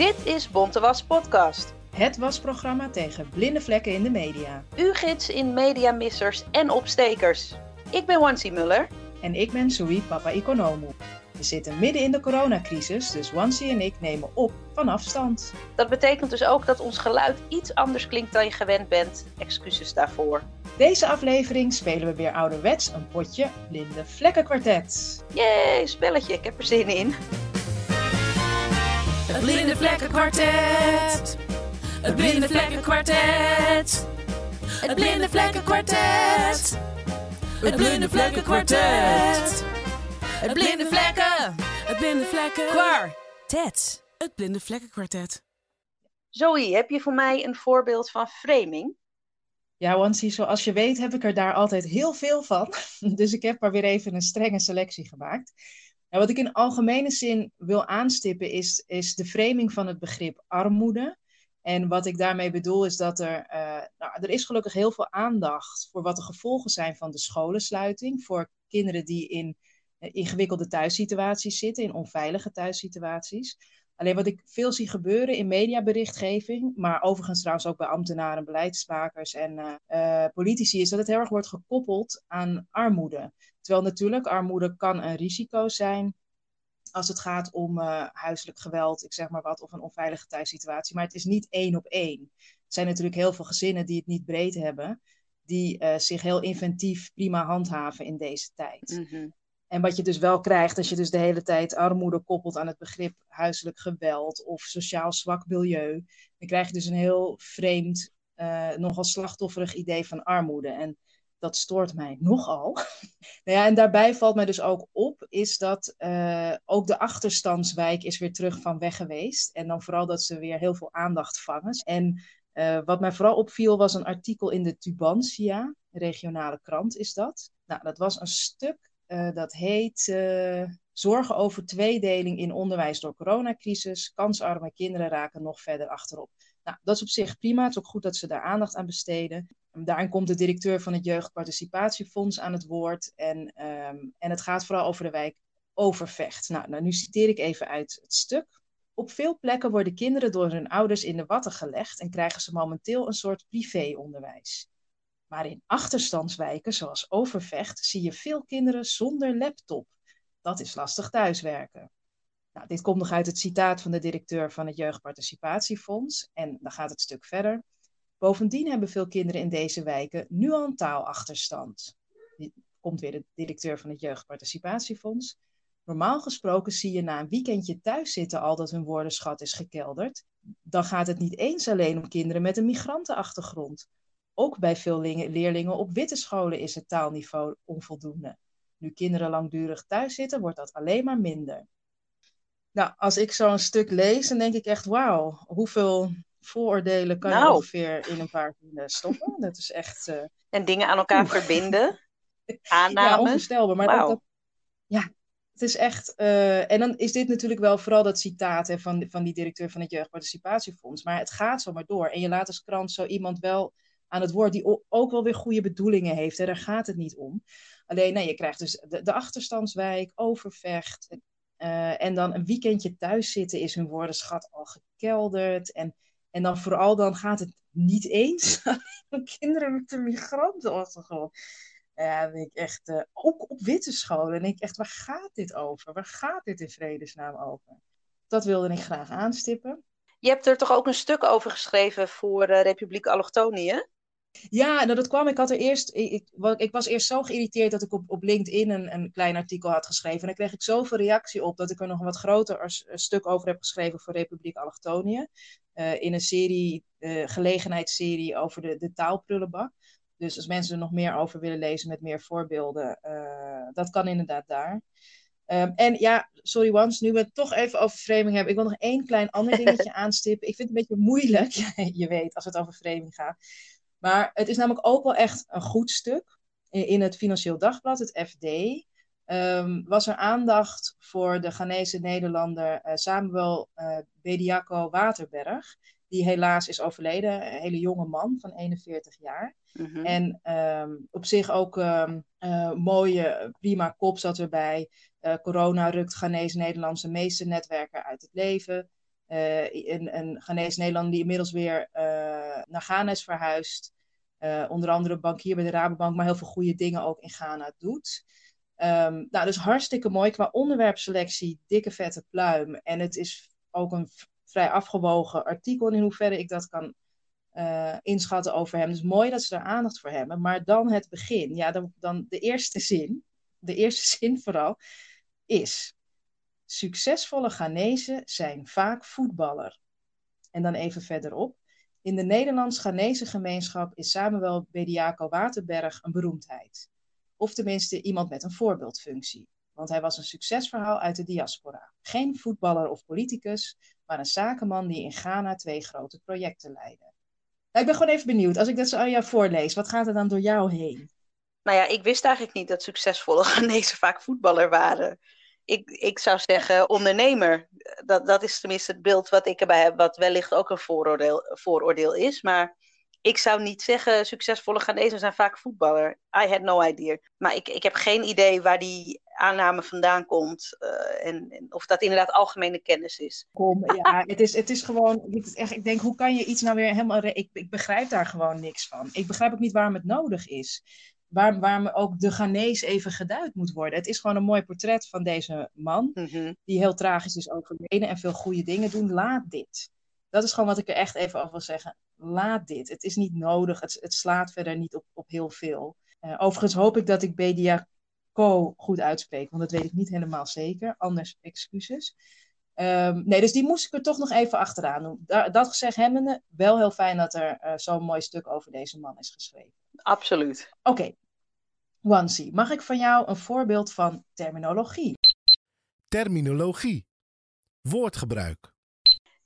Dit is Bontewas Podcast. Het wasprogramma tegen blinde vlekken in de media. Uw gids in mediamissers en opstekers. Ik ben Wansi Muller. En ik ben Sui Papa Economo. We zitten midden in de coronacrisis, dus Wansi en ik nemen op van afstand. Dat betekent dus ook dat ons geluid iets anders klinkt dan je gewend bent. Excuses daarvoor. Deze aflevering spelen we weer ouderwets een potje blinde vlekkenkwartet. Jee, spelletje, ik heb er zin in. Het Blinde Vlekkenkwartet. Het Blinde Vlekkenkwartet. Het Blinde Vlekkenkwartet. Het Blinde Vlekkenkwartet. Het Blinde Vlekken. Het Blinde Vlekkenkwartet. Het Blinde Vlekkenkwartet. Zoe, heb je voor mij een voorbeeld van framing? Ja, Wansi, zoals je weet heb ik er daar altijd heel veel van. Dus ik heb er weer even een strenge selectie gemaakt. Wat ik in algemene zin wil aanstippen is, is de framing van het begrip armoede. En wat ik daarmee bedoel is dat er, uh, nou, er is gelukkig heel veel aandacht voor wat de gevolgen zijn van de scholensluiting. Voor kinderen die in uh, ingewikkelde thuissituaties zitten, in onveilige thuissituaties. Alleen wat ik veel zie gebeuren in mediaberichtgeving, maar overigens trouwens ook bij ambtenaren, beleidsmakers en uh, politici, is dat het heel erg wordt gekoppeld aan armoede. Terwijl natuurlijk armoede kan een risico zijn als het gaat om uh, huiselijk geweld, ik zeg maar wat, of een onveilige thuissituatie. Maar het is niet één op één. Er zijn natuurlijk heel veel gezinnen die het niet breed hebben, die uh, zich heel inventief prima handhaven in deze tijd. Mm -hmm. En wat je dus wel krijgt, als je dus de hele tijd armoede koppelt aan het begrip huiselijk geweld of sociaal zwak milieu, dan krijg je dus een heel vreemd, uh, nogal slachtofferig idee van armoede. En dat stoort mij nogal. nou ja, en daarbij valt mij dus ook op, is dat uh, ook de achterstandswijk is weer terug van weg geweest. En dan vooral dat ze weer heel veel aandacht vangen. En uh, wat mij vooral opviel was een artikel in de Tubantia, regionale krant is dat. Nou, dat was een stuk uh, dat heet Zorgen over tweedeling in onderwijs door coronacrisis. Kansarme kinderen raken nog verder achterop. Nou, dat is op zich prima. Het is ook goed dat ze daar aandacht aan besteden. Daarin komt de directeur van het Jeugdparticipatiefonds aan het woord. En, um, en het gaat vooral over de wijk Overvecht. Nou, nou, nu citeer ik even uit het stuk. Op veel plekken worden kinderen door hun ouders in de watten gelegd en krijgen ze momenteel een soort privéonderwijs. Maar in achterstandswijken, zoals Overvecht, zie je veel kinderen zonder laptop. Dat is lastig thuiswerken. Nou, dit komt nog uit het citaat van de directeur van het Jeugdparticipatiefonds. En dan gaat het stuk verder. Bovendien hebben veel kinderen in deze wijken nu al een taalachterstand. Komt weer de directeur van het Jeugdparticipatiefonds. Normaal gesproken zie je na een weekendje thuis zitten al dat hun woordenschat is gekelderd. Dan gaat het niet eens alleen om kinderen met een migrantenachtergrond. Ook bij veel leerlingen op witte scholen is het taalniveau onvoldoende. Nu kinderen langdurig thuis zitten, wordt dat alleen maar minder. Nou, als ik zo'n stuk lees, dan denk ik echt, wauw, hoeveel vooroordelen kan nou. je ongeveer in een paar zinnen stoppen. Dat is echt... Uh... En dingen aan elkaar verbinden. Aannames. Ja, onvoorstelbaar. Maar wow. dat, ja, het is echt... Uh, en dan is dit natuurlijk wel vooral dat citaat hè, van, van die directeur van het Jeugdparticipatiefonds. Maar het gaat zomaar door. En je laat als krant zo iemand wel aan het woord die ook wel weer goede bedoelingen heeft. Hè. Daar gaat het niet om. Alleen, nee, je krijgt dus de, de achterstandswijk, overvecht... Uh, en dan een weekendje thuis zitten is hun woordenschat al gekelderd. En en dan vooral dan gaat het niet eens om kinderen met een migrantenachtergrond. Ja, ik echt, uh, ook op witte scholen. Denk ik echt, waar gaat dit over? Waar gaat dit in vredesnaam over? Dat wilde ik graag aanstippen. Je hebt er toch ook een stuk over geschreven voor uh, Republiek Allochtonië? Ja, nou dat kwam. Ik had er eerst. Ik, ik was eerst zo geïrriteerd dat ik op, op LinkedIn een, een klein artikel had geschreven. En daar kreeg ik zoveel reactie op dat ik er nog een wat groter stuk over heb geschreven voor Republiek Allochtonië. Uh, in een serie, uh, gelegenheidsserie over de, de taalprullenbak. Dus als mensen er nog meer over willen lezen met meer voorbeelden, uh, dat kan inderdaad daar. Um, en ja, sorry Wans, nu we het toch even over framing hebben. Ik wil nog één klein ander dingetje aanstippen. Ik vind het een beetje moeilijk, je weet, als het over framing gaat. Maar het is namelijk ook wel echt een goed stuk. In, in het Financieel Dagblad, het FD, um, was er aandacht voor de Ghanese Nederlander uh, Samuel uh, Bediako Waterberg. Die helaas is overleden, een hele jonge man van 41 jaar. Mm-hmm. En um, op zich ook um, uh, mooie, prima kop zat erbij. corona rukt Ghanese Nederlandse meeste netwerken uit het leven. een, een Ghanese Nederlander die inmiddels weer naar Ghana is verhuisd. onder andere bankier bij de Rabobank, maar heel veel goede dingen ook in Ghana doet. Um, nou, dus hartstikke mooi qua onderwerpselectie, dikke vette pluim. En het is ook een vrij afgewogen artikel in hoeverre ik dat kan uh, inschatten over hem. Dus mooi dat ze daar aandacht voor hebben. Maar dan het begin. Ja, dan, dan de eerste zin, de eerste zin vooral, is... Succesvolle Ghanese zijn vaak voetballer. En dan even verderop. In de Nederlands-Ghanese gemeenschap is Samuel Bediako Waterberg een beroemdheid. Of tenminste iemand met een voorbeeldfunctie. Want hij was een succesverhaal uit de diaspora. Geen voetballer of politicus, maar een zakenman die in Ghana twee grote projecten leidde. Nou, ik ben gewoon even benieuwd. Als ik dat zo aan jou voorlees, wat gaat er dan door jou heen? Nou ja, ik wist eigenlijk niet dat succesvolle Ghanese vaak voetballer waren. Ik, ik zou zeggen ondernemer. Dat, dat is tenminste het beeld wat ik erbij heb, wat wellicht ook een vooroordeel, vooroordeel is. Maar ik zou niet zeggen, succesvolle Ghanesen zijn vaak voetballer. I had no idea. Maar ik, ik heb geen idee waar die aanname vandaan komt. Uh, en, en, of dat inderdaad algemene kennis is. Kom, ja, het is, het is gewoon. Het is echt, ik denk, hoe kan je iets nou weer helemaal. Ik, ik begrijp daar gewoon niks van. Ik begrijp ook niet waarom het nodig is. Waar, waarom ook de Ghanese even geduid moet worden. Het is gewoon een mooi portret van deze man. Mhm. Die heel tragisch is overleden en veel goede dingen doen. Laat dit. Dat is gewoon wat ik er echt even over wil zeggen laat dit. Het is niet nodig. Het, het slaat verder niet op, op heel veel. Uh, overigens hoop ik dat ik Bediaco goed uitspreek, want dat weet ik niet helemaal zeker. Anders excuses. Um, nee, dus die moest ik er toch nog even achteraan doen. Da dat gezegd hebbende, wel heel fijn dat er uh, zo'n mooi stuk over deze man is geschreven. Absoluut. Oké. Okay. Wansi, mag ik van jou een voorbeeld van terminologie? Terminologie. Woordgebruik.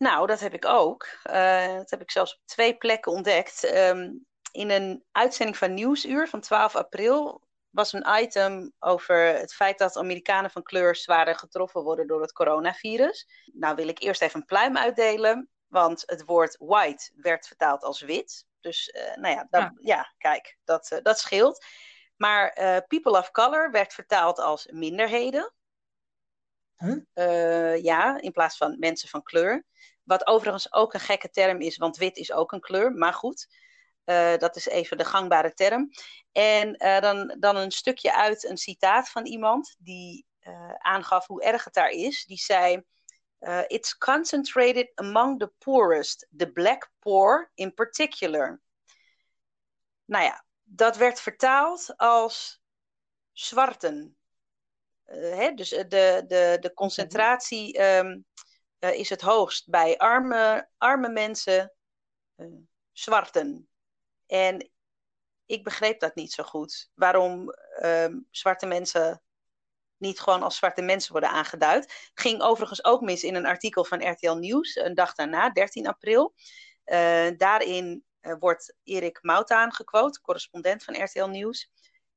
Nou, dat heb ik ook. Uh, dat heb ik zelfs op twee plekken ontdekt. Um, in een uitzending van Nieuwsuur van 12 april was een item over het feit dat Amerikanen van kleur zwaarder getroffen worden door het coronavirus. Nou wil ik eerst even een pluim uitdelen, want het woord white werd vertaald als wit. Dus uh, nou ja, dat, ja. ja. kijk, dat, uh, dat scheelt. Maar people of color werd vertaald als minderheden. Huh? ja, in plaats van mensen van kleur. Wat overigens ook een gekke term is, want wit is ook een kleur, maar goed. Uh, dat is even de gangbare term. En uh, dan, dan een stukje uit een citaat van iemand die uh, aangaf hoe erg het daar is. Die zei: It's concentrated among the poorest, the black poor in particular. Nou ja, dat werd vertaald als zwarten. Hè, dus de, de, de concentratie. Um, uh, is het hoogst bij arme, arme mensen, uh, zwarten. En ik begreep dat niet zo goed. Waarom uh, zwarte mensen niet gewoon als zwarte mensen worden aangeduid. Ging overigens ook mis in een artikel van RTL Nieuws, een dag daarna, 13 april. Uh, daarin wordt Erik Moutaan gequote, correspondent van RTL Nieuws.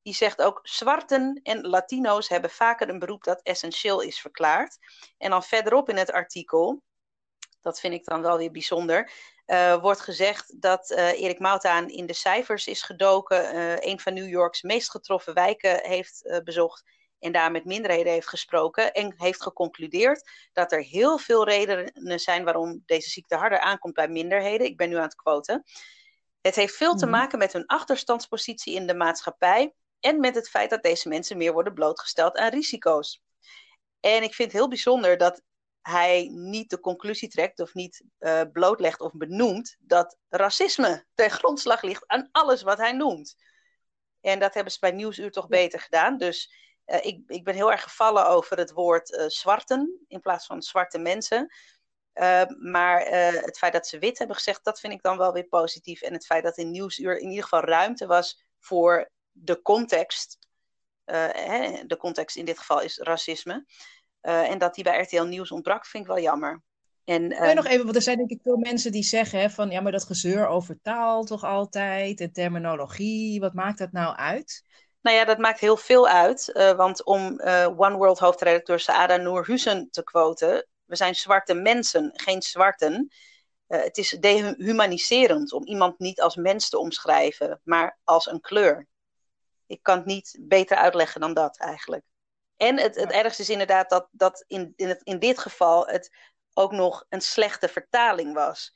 Die zegt ook: zwarten en Latino's hebben vaker een beroep dat essentieel is verklaard. En dan verderop in het artikel, dat vind ik dan wel weer bijzonder, uh, wordt gezegd dat uh, Erik Moutaan in de cijfers is gedoken, uh, een van New Yorks meest getroffen wijken heeft bezocht en daar met minderheden heeft gesproken en heeft geconcludeerd dat er heel veel redenen zijn waarom deze ziekte harder aankomt bij minderheden. Ik ben nu aan het quoten. Het heeft veel te maken met hun achterstandspositie in de maatschappij en met het feit dat deze mensen meer worden blootgesteld aan risico's. En ik vind het heel bijzonder dat hij niet de conclusie trekt of niet uh, blootlegt of benoemt dat racisme ten grondslag ligt aan alles wat hij noemt. En dat hebben ze bij Nieuwsuur toch beter gedaan. Dus uh, ik, ik ben heel erg gevallen over het woord uh, zwarten in plaats van zwarte mensen. maar het feit dat ze wit hebben gezegd, dat vind ik dan wel weer positief. En het feit dat in Nieuwsuur in ieder geval ruimte was voor de context. Hè, de context in dit geval is racisme. Uh, en dat die bij RTL Nieuws ontbrak, vind ik wel jammer. En, uh, nog even, want er zijn denk ik veel mensen die zeggen hè, van ja, maar dat gezeur over taal toch altijd en terminologie, wat maakt dat nou uit? Nou ja, dat maakt heel veel uit, uh, want om One World hoofdredacteur Saada Noorhusen te quoten, we zijn zwarte mensen, geen zwarten. het is dehumaniserend om iemand niet als mens te omschrijven, maar als een kleur. Ik kan het niet beter uitleggen dan dat eigenlijk. En het, het ergste is inderdaad dat, dat in, in, het, in dit geval het ook nog een slechte vertaling was.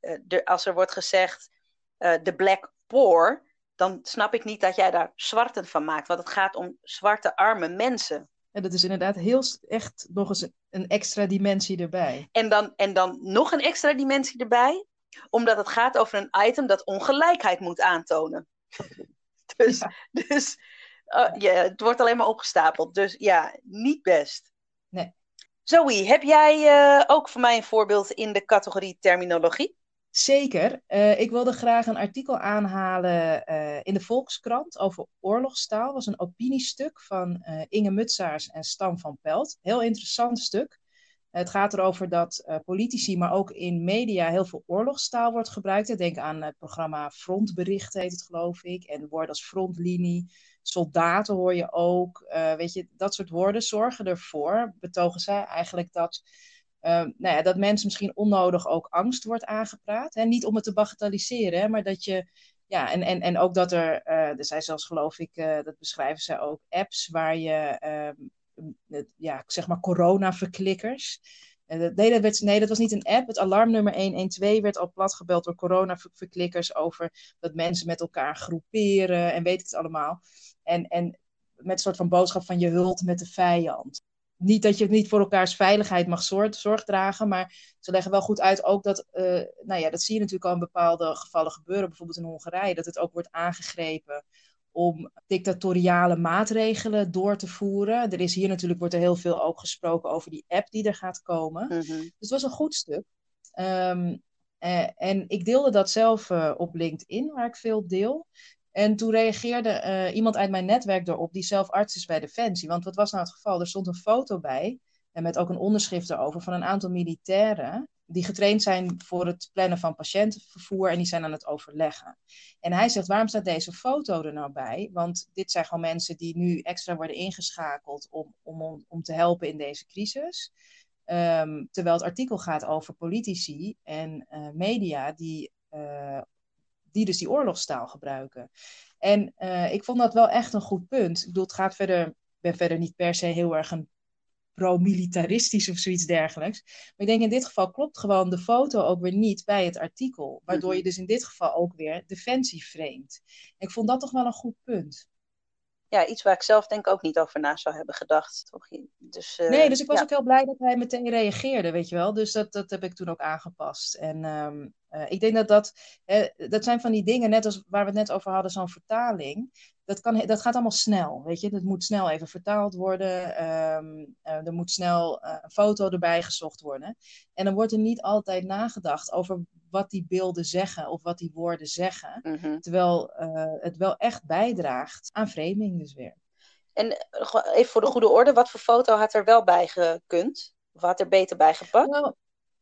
Uh, de, als er wordt gezegd de uh, black poor, dan snap ik niet dat jij daar zwarten van maakt. Want het gaat om zwarte arme mensen. En dat is inderdaad heel echt nog eens een extra dimensie erbij. En dan, en dan nog een extra dimensie erbij, omdat het gaat over een item dat ongelijkheid moet aantonen. dus dus uh, ja, het wordt alleen maar opgestapeld. Dus ja, niet best. Nee. Zoe, heb jij uh, ook voor mij een voorbeeld in de categorie terminologie? Zeker. Uh, ik wilde graag een artikel aanhalen uh, in de Volkskrant over oorlogstaal. Dat was een opiniestuk van uh, Inge Mutsaars en Stam van Pelt. Heel interessant stuk. Het gaat erover dat politici, maar ook in media, heel veel oorlogstaal wordt gebruikt. Denk aan het programma Frontbericht, heet het geloof ik. En woorden als frontlinie, soldaten hoor je ook. weet je, dat soort woorden zorgen ervoor, betogen zij eigenlijk, dat uh, nou ja, dat mensen misschien onnodig ook angst wordt aangepraat. Hè? Niet om het te bagatelliseren, maar dat je. Ja, en, en, en ook dat er, uh, er zijn zelfs geloof ik, dat beschrijven ze ook, apps waar je, uh, ja, zeg maar corona-verklikkers. nee, dat werd, nee, dat was niet een app. Het alarmnummer 112 werd al platgebeld door corona-verklikkers over dat mensen met elkaar groeperen en weet ik het allemaal. En, en met een soort van boodschap van je hult met de vijand niet dat je niet voor elkaars veiligheid mag zorg, dragen, maar ze leggen wel goed uit ook dat, uh, nou ja, dat zie je natuurlijk al in bepaalde gevallen gebeuren, bijvoorbeeld in Hongarije, dat het ook wordt aangegrepen om dictatoriale maatregelen door te voeren. Er is hier natuurlijk wordt er heel veel ook gesproken over die app die er gaat komen. Mm -hmm. Dus het was een goed stuk. Um, uh, en ik deelde dat zelf uh, op LinkedIn, waar ik veel deel. En toen reageerde uh, iemand uit mijn netwerk erop, die zelf arts is bij Defensie. Want wat was nou het geval? Er stond een foto bij, en met ook een onderschrift erover, van een aantal militairen. Die getraind zijn voor het plannen van patiëntenvervoer en die zijn aan het overleggen. En hij zegt: waarom staat deze foto er nou bij? Want dit zijn gewoon mensen die nu extra worden ingeschakeld om, om, om te helpen in deze crisis. Um, terwijl het artikel gaat over politici en uh, media die uh, die dus die oorlogstaal gebruiken. En uh, ik vond dat wel echt een goed punt. Ik bedoel, het gaat verder, ik ben verder niet per se heel erg een pro-militaristisch of zoiets dergelijks. Maar ik denk in dit geval klopt gewoon de foto ook weer niet bij het artikel. Waardoor je dus in dit geval ook weer defensie framet. En ik vond dat toch wel een goed punt. Ja, iets waar ik zelf denk ook niet over na zou hebben gedacht. Toch? Dus, uh, nee, dus ik was ja. ook heel blij dat hij meteen reageerde, weet je wel. Dus dat, dat heb ik toen ook aangepast. En um, uh, ik denk dat dat, uh, dat zijn van die dingen, net als waar we het net over hadden, zo'n vertaling. Dat, kan, dat gaat allemaal snel, weet je. Dat moet snel even vertaald worden. Um, er moet snel een foto erbij gezocht worden. En dan wordt er niet altijd nagedacht over wat die beelden zeggen of wat die woorden zeggen. Mm -hmm. Terwijl het wel echt bijdraagt aan framing dus weer. En even voor de goede orde, wat voor foto had er wel bij gekund? Of had er beter bij gepakt? Nou,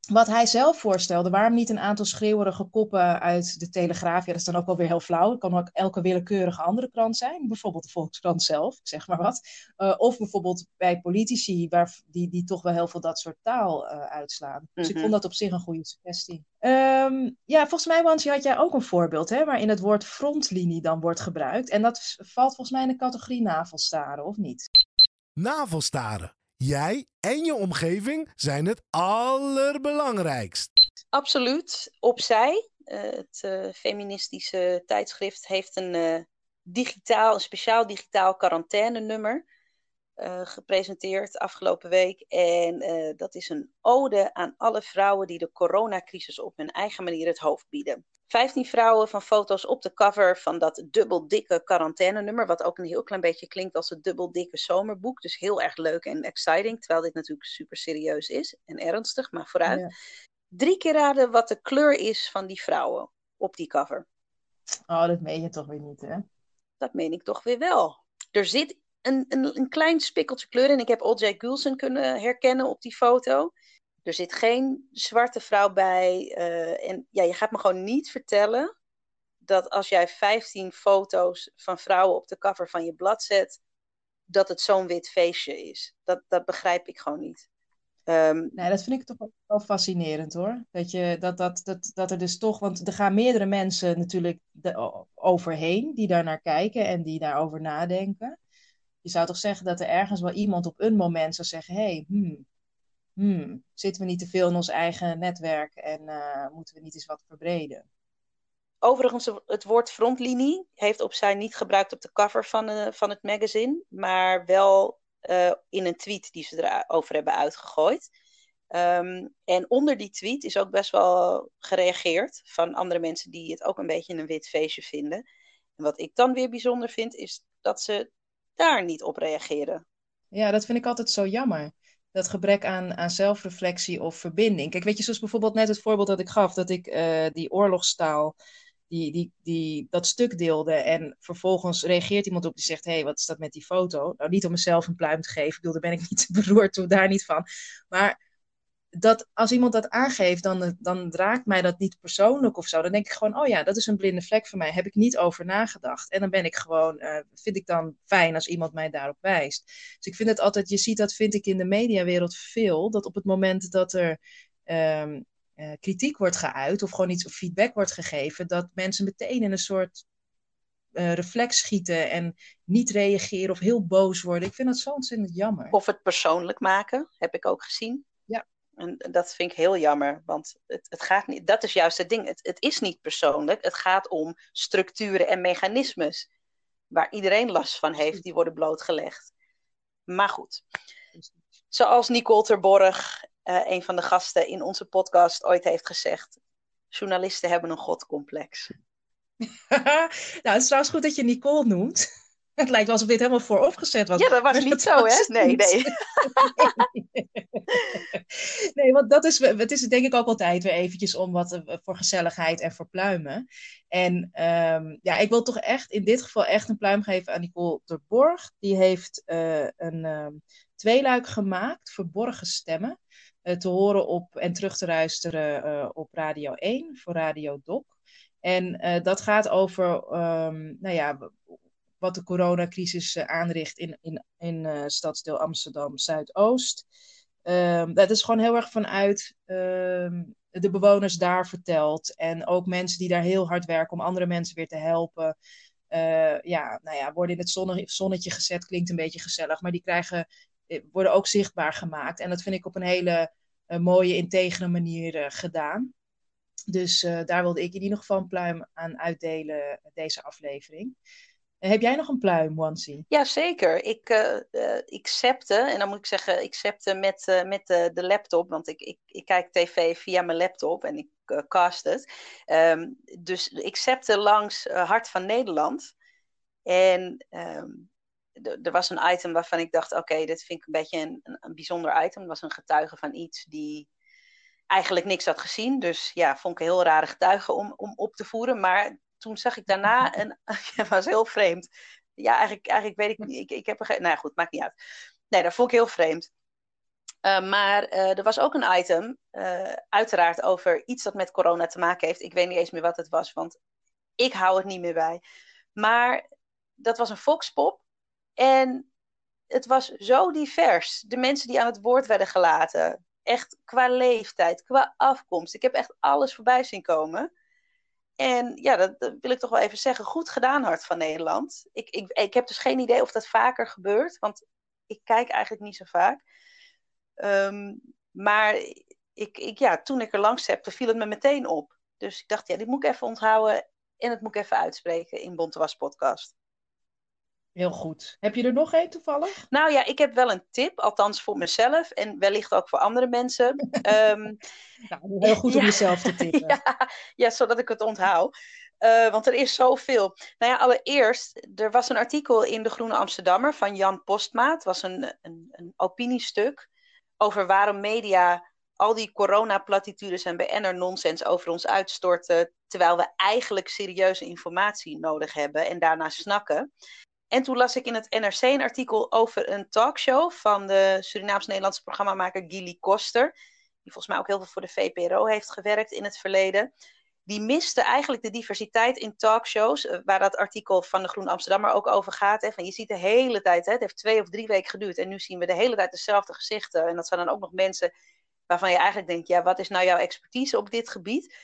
wat hij zelf voorstelde, waarom niet een aantal schreeuwerige koppen uit de Telegraaf? Ja, dat is dan ook wel weer heel flauw. Het kan ook elke willekeurige andere krant zijn. Bijvoorbeeld de Volkskrant zelf, ik zeg maar wat. Uh, of bijvoorbeeld bij politici, waar, die, die toch wel heel veel dat soort taal uh, uitslaan. Dus ik vond dat op zich een goede suggestie. Um, ja, volgens mij, Wansi, had jij ook een voorbeeld, hè, waarin het woord frontlinie dan wordt gebruikt. En dat valt volgens mij in de categorie navelstaren, of niet? Navelstaren. Jij en je omgeving zijn het allerbelangrijkst. Absoluut. Opzij. Uh, het uh, feministische tijdschrift heeft een uh, digitaal, een speciaal digitaal quarantainenummer gepresenteerd afgelopen week. En dat is een ode aan alle vrouwen die de coronacrisis op hun eigen manier het hoofd bieden. 15 vrouwen van foto's op de cover van dat dubbel dikke quarantainenummer. Wat ook een heel klein beetje klinkt als het dubbel dikke zomerboek. Dus heel erg leuk en exciting. Terwijl dit natuurlijk super serieus is en ernstig, maar vooruit. Ja. Drie keer raden wat de kleur is van die vrouwen op die cover. Oh, dat meen je toch weer niet, hè? Dat meen ik toch weer wel. Er zit een, een, een klein spikkeltje kleur in. Ik heb O.J. Gulson kunnen herkennen op die foto. Er zit geen zwarte vrouw bij. Uh, en ja, je gaat me gewoon niet vertellen dat als jij 15 foto's van vrouwen op de cover van je blad zet, dat het zo'n wit feestje is. Dat, dat begrijp ik gewoon niet. Um, nee, dat vind ik toch wel fascinerend hoor. Dat, je, dat, dat, dat, dat er dus toch, want er gaan meerdere mensen natuurlijk overheen die daar naar kijken en die daarover nadenken. Je zou toch zeggen dat er ergens wel iemand op een moment zou zeggen: hey, hmm, hmm, zitten we niet te veel in ons eigen netwerk en eh, moeten we niet eens wat verbreden? Overigens, het woord frontlinie heeft opzij niet gebruikt op de cover van, eh, van het magazine, maar wel eh, in een tweet die ze erover hebben uitgegooid. Ehm, en onder die tweet is ook best wel gereageerd van andere mensen die het ook een beetje een wit feestje vinden. En wat ik dan weer bijzonder vind, is dat ze daar niet op reageren. Ja, dat vind ik altijd zo jammer. Dat gebrek aan, aan zelfreflectie of verbinding. Kijk, weet je, zoals bijvoorbeeld net het voorbeeld dat ik gaf, dat ik uh, die oorlogstaal, die, die, die, dat stuk deelde. En vervolgens reageert iemand op die zegt: Hé, hey, wat is dat met die foto? Nou, niet om mezelf een pluim te geven, ik bedoel, daar ben ik niet beroerd toe, daar niet van. Maar dat als iemand dat aangeeft, dan, dan raakt mij dat niet persoonlijk of zo. Dan denk ik gewoon, oh ja, dat is een blinde vlek voor mij. Heb ik niet over nagedacht. En dan ben ik gewoon, uh, vind ik dan fijn als iemand mij daarop wijst. Dus ik vind het altijd, je ziet dat vind ik in de mediawereld veel, dat op het moment dat er um, uh, kritiek wordt geuit of gewoon iets of feedback wordt gegeven, dat mensen meteen in een soort uh, reflex schieten en niet reageren of heel boos worden. Ik vind dat zo ontzettend jammer. Of het persoonlijk maken, heb ik ook gezien. En dat vind ik heel jammer, want het, het gaat niet, dat is juist het ding. Het, het is niet persoonlijk, het gaat om structuren en mechanismes waar iedereen last van heeft, die worden blootgelegd. Maar goed, zoals Nicole Terborg, uh, een van de gasten in onze podcast, ooit heeft gezegd: journalisten hebben een godcomplex. nou, het is trouwens goed dat je Nicole noemt. Het lijkt wel alsof dit helemaal vooropgezet was. Ja, dat was niet zo, hè? Nee, nee. nee, want dat is, het is denk ik ook altijd weer eventjes om wat voor gezelligheid en voor pluimen. En um, ja, ik wil toch echt in dit geval echt een pluim geven aan Nicole de Borg. Die heeft uh, een um, tweeluik gemaakt, Verborgen Stemmen. Uh, te horen op en terug te luisteren uh, op Radio 1 voor Radio Doc. En uh, dat gaat over, um, nou ja, wat de coronacrisis uh, aanricht in, in, in uh, stadsdeel Amsterdam Zuidoost. Um, dat is gewoon heel erg vanuit um, de bewoners daar verteld. En ook mensen die daar heel hard werken om andere mensen weer te helpen. Uh, ja, nou ja, worden in het zonne, zonnetje gezet, klinkt een beetje gezellig. Maar die krijgen, worden ook zichtbaar gemaakt. En dat vind ik op een hele mooie, integere manier gedaan. Dus daar wilde ik in geval een pluim aan uitdelen, deze aflevering. Heb jij nog een pluim, Wansi? Ja, zeker. Ik, uh, ik septe, en dan moet ik zeggen, ik septe met, uh, met de, de laptop, want ik, ik, ik kijk tv via mijn laptop en ik cast het. Um, dus ik septe langs Hart van Nederland. En um, er was een item waarvan ik dacht, oké, dit vind ik een beetje een, een, een bijzonder item. Het was een getuige van iets die eigenlijk niks had gezien. Dus ja, vond ik een heel rare getuige om, om op te voeren. Maar toen zag ik daarna, en het was heel vreemd. Ja, eigenlijk, eigenlijk weet ik niet, ik, ik heb er geen, nou ja, goed, maakt niet uit. Nee, dat vond ik heel vreemd. Uh, maar uh, er was ook een item, uh, uiteraard over iets dat met corona te maken heeft. Ik weet niet eens meer wat het was, want ik hou het niet meer bij. Maar dat was een volkspop en het was zo divers. De mensen die aan het woord werden gelaten, echt qua leeftijd, qua afkomst. Ik heb echt alles voorbij zien komen. En ja, dat, wil ik toch wel even zeggen. Goed gedaan, Hart van Nederland. Ik, ik, ik heb dus geen idee of dat vaker gebeurt, want ik kijk eigenlijk niet zo vaak. Um, maar ik, ik, ja, toen ik er langs heb, viel het me meteen op. Dus ik dacht, ja, dit moet ik even onthouden en het moet ik even uitspreken in Bontewas podcast. Heel goed. Heb je er nog één toevallig? Nou ja, ik heb wel een tip, althans voor mezelf en wellicht ook voor andere mensen. um, nou, heel goed om ja, jezelf te tippen. Ja, ja, zodat ik het onthoud. Uh, want er is zoveel. Nou ja, allereerst, er was een artikel in de Groene Amsterdammer van Jan Postma. Het was een, een, een opiniestuk over waarom media al die coronaplatitudes en BNR-nonsens over ons uitstorten, terwijl we eigenlijk serieuze informatie nodig hebben en daarna snakken. En toen las ik in het NRC een artikel over een talkshow van de Surinaams-Nederlandse programmamaker Gilly Koster. Die volgens mij ook heel veel voor de VPRO heeft gewerkt in het verleden. Die miste eigenlijk de diversiteit in talkshows, eh, waar dat artikel van de Groen Amsterdammer ook over gaat. Hè. Je ziet de hele tijd, hè, het heeft twee of drie weken geduurd en nu zien we de hele tijd dezelfde gezichten. En dat zijn dan ook nog mensen waarvan je eigenlijk denkt, ja, wat is nou jouw expertise op dit gebied?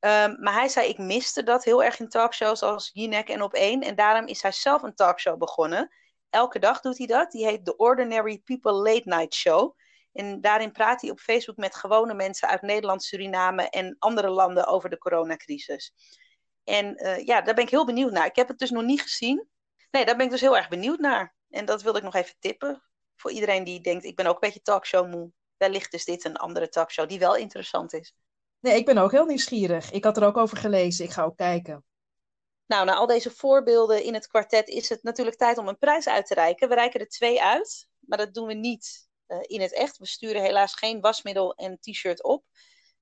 Um, maar hij zei, ik miste dat heel erg in talkshows als Jinek en Op1. En daarom is hij zelf een talkshow begonnen. Elke dag doet hij dat. Die heet The Ordinary People Late Night Show. En daarin praat hij op Facebook met gewone mensen uit Nederland, Suriname en andere landen over de coronacrisis. En eh, ja, daar ben ik heel benieuwd naar. Ik heb het dus nog niet gezien. Nee, daar ben ik dus heel erg benieuwd naar. En dat wilde ik nog even tippen. Voor iedereen die denkt, ik ben ook een beetje talkshow moe. Wellicht is dit een andere talkshow die wel interessant is. Nee, ik ben ook heel nieuwsgierig. Ik had er ook over gelezen. Ik ga ook kijken. Nou, na al deze voorbeelden in het kwartet is het natuurlijk tijd om een prijs uit te reiken. We reiken er twee uit, maar dat doen we niet uh, in het echt. We sturen helaas geen wasmiddel en t-shirt op.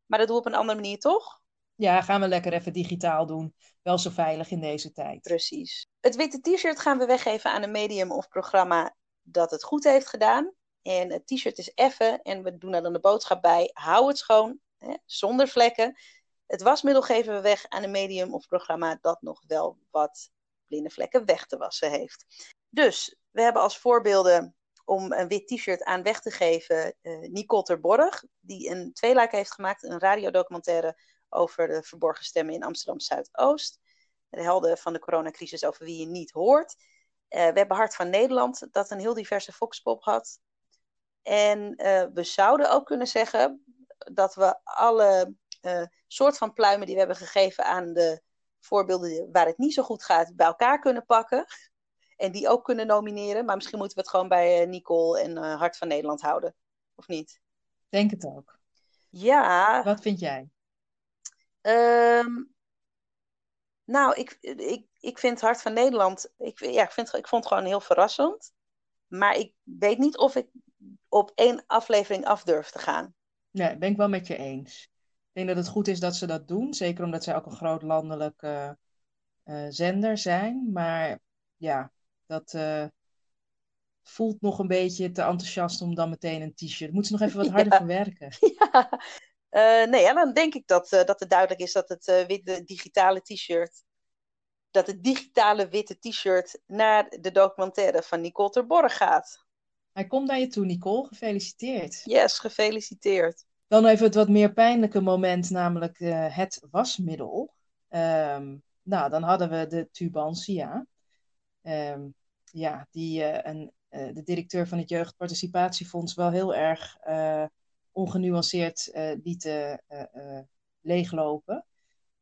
Maar dat doen we op een andere manier toch? Ja, gaan we lekker even digitaal doen. Wel zo veilig in deze tijd. Precies. Het witte t-shirt gaan we weggeven aan een medium of programma dat het goed heeft gedaan. En het t-shirt is effen en we doen er dan de boodschap bij: hou het schoon, zonder vlekken. Het wasmiddel geven we weg aan een medium of programma dat nog wel wat blinde vlekken weg te wassen heeft. Dus we hebben als voorbeelden om een wit t-shirt aan weg te geven uh, Nicole Terborg, die een tweeluik heeft gemaakt, een radiodocumentaire over de verborgen stemmen in Amsterdam Zuidoost. De helden van de coronacrisis over wie je niet hoort. Uh, we hebben Hart van Nederland, dat een heel diverse foxpop had. En uh, we zouden ook kunnen zeggen dat we alle uh, soort van pluimen die we hebben gegeven aan de voorbeelden waar het niet zo goed gaat, bij elkaar kunnen pakken. En die ook kunnen nomineren. Maar misschien moeten we het gewoon bij Nicole en Hart van Nederland houden. Of niet? Denk het ook. Ja. Wat vind jij? Um, nou, ik, ik, ik vind Hart van Nederland, ik, ja, ik, vind, ik vond het gewoon heel verrassend. Maar ik weet niet of ik op één aflevering af durf te gaan. Nee, ben ik wel met je eens. Ik denk dat het goed is dat ze dat doen. Zeker omdat zij ook een groot landelijke uh, zender zijn. Maar ja, dat uh, voelt nog een beetje te enthousiast om dan meteen een t-shirt. Moeten ze nog even wat harder ja. verwerken. Ja. Uh, nee, ja, dan denk ik dat, dat het duidelijk is dat het witte digitale t-shirt, dat het digitale witte t-shirt naar de documentaire van Nicole Terborg gaat. Hij komt naar je toe, Nicole. Gefeliciteerd. Yes, gefeliciteerd. Dan even het wat meer pijnlijke moment, namelijk het wasmiddel. Um, nou, dan hadden we de Tubantia. Um, ja, die een, de directeur van het Jeugdparticipatiefonds wel heel erg ongenuanceerd uh, uh, uh, leeglopen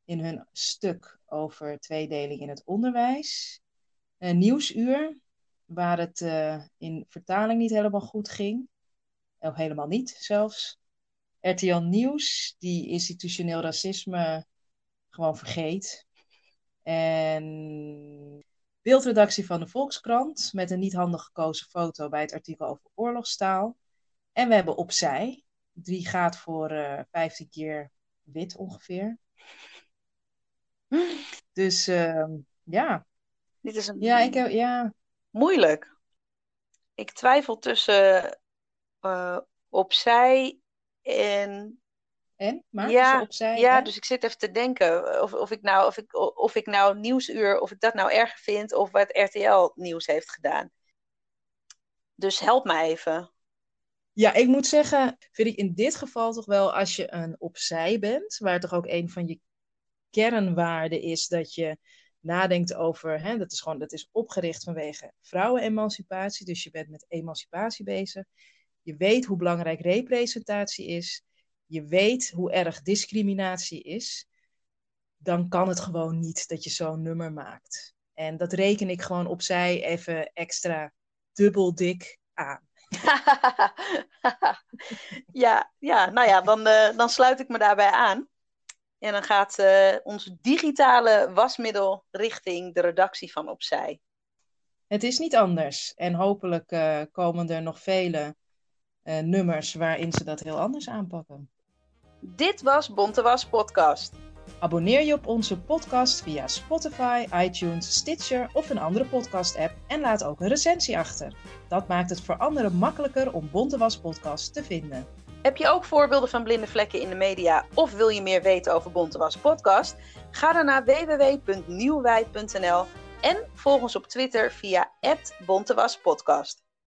in hun stuk over tweedeling in het onderwijs. Nieuwsuur, waar het in vertaling niet helemaal goed ging, of helemaal niet zelfs. RTL Nieuws, die institutioneel racisme gewoon vergeet. En beeldredactie van de Volkskrant met een niet handig gekozen foto bij het artikel over oorlogstaal. En we hebben opzij, Drie gaat voor uh, 15 keer wit ongeveer. Dus uh, ja. Dit is een ja, ik heb, ja. Moeilijk. Ik twijfel tussen uh, opzij en. En? Maar ja, opzij, ja en? dus ik zit even te denken of, of, ik nou, of, ik, of ik nou nieuwsuur, of ik dat nou erger vind, of wat RTL nieuws heeft gedaan. Dus help me even. Ja, ik moet zeggen, vind ik in dit geval toch wel als je een opzij bent, waar toch ook een van je kernwaarden is dat je nadenkt over, hè, dat is gewoon, dat is opgericht vanwege vrouwenemancipatie, dus je bent met emancipatie bezig. Je weet hoe belangrijk representatie is. Je weet hoe erg discriminatie is. Dan kan het gewoon niet dat je zo'n nummer maakt. En dat reken ik gewoon opzij even extra dubbel dik aan. ja, ja, nou ja, dan, uh, dan sluit ik me daarbij aan. En dan gaat uh, ons digitale wasmiddel richting de redactie van Opzij. Het is niet anders. En hopelijk uh, komen er nog vele nummers waarin ze dat heel anders aanpakken. Dit was Bonte Was Podcast. Abonneer je op onze podcast via Spotify, iTunes, Stitcher of een andere podcast-app en laat ook een recensie achter. Dat maakt het voor anderen makkelijker om Bonte Was Podcast te vinden. Heb je ook voorbeelden van blinde vlekken in de media of wil je meer weten over Bonte Was Podcast? Ga dan naar www.nieuwwijd.nl en volg ons op Twitter via @bontewaspodcast.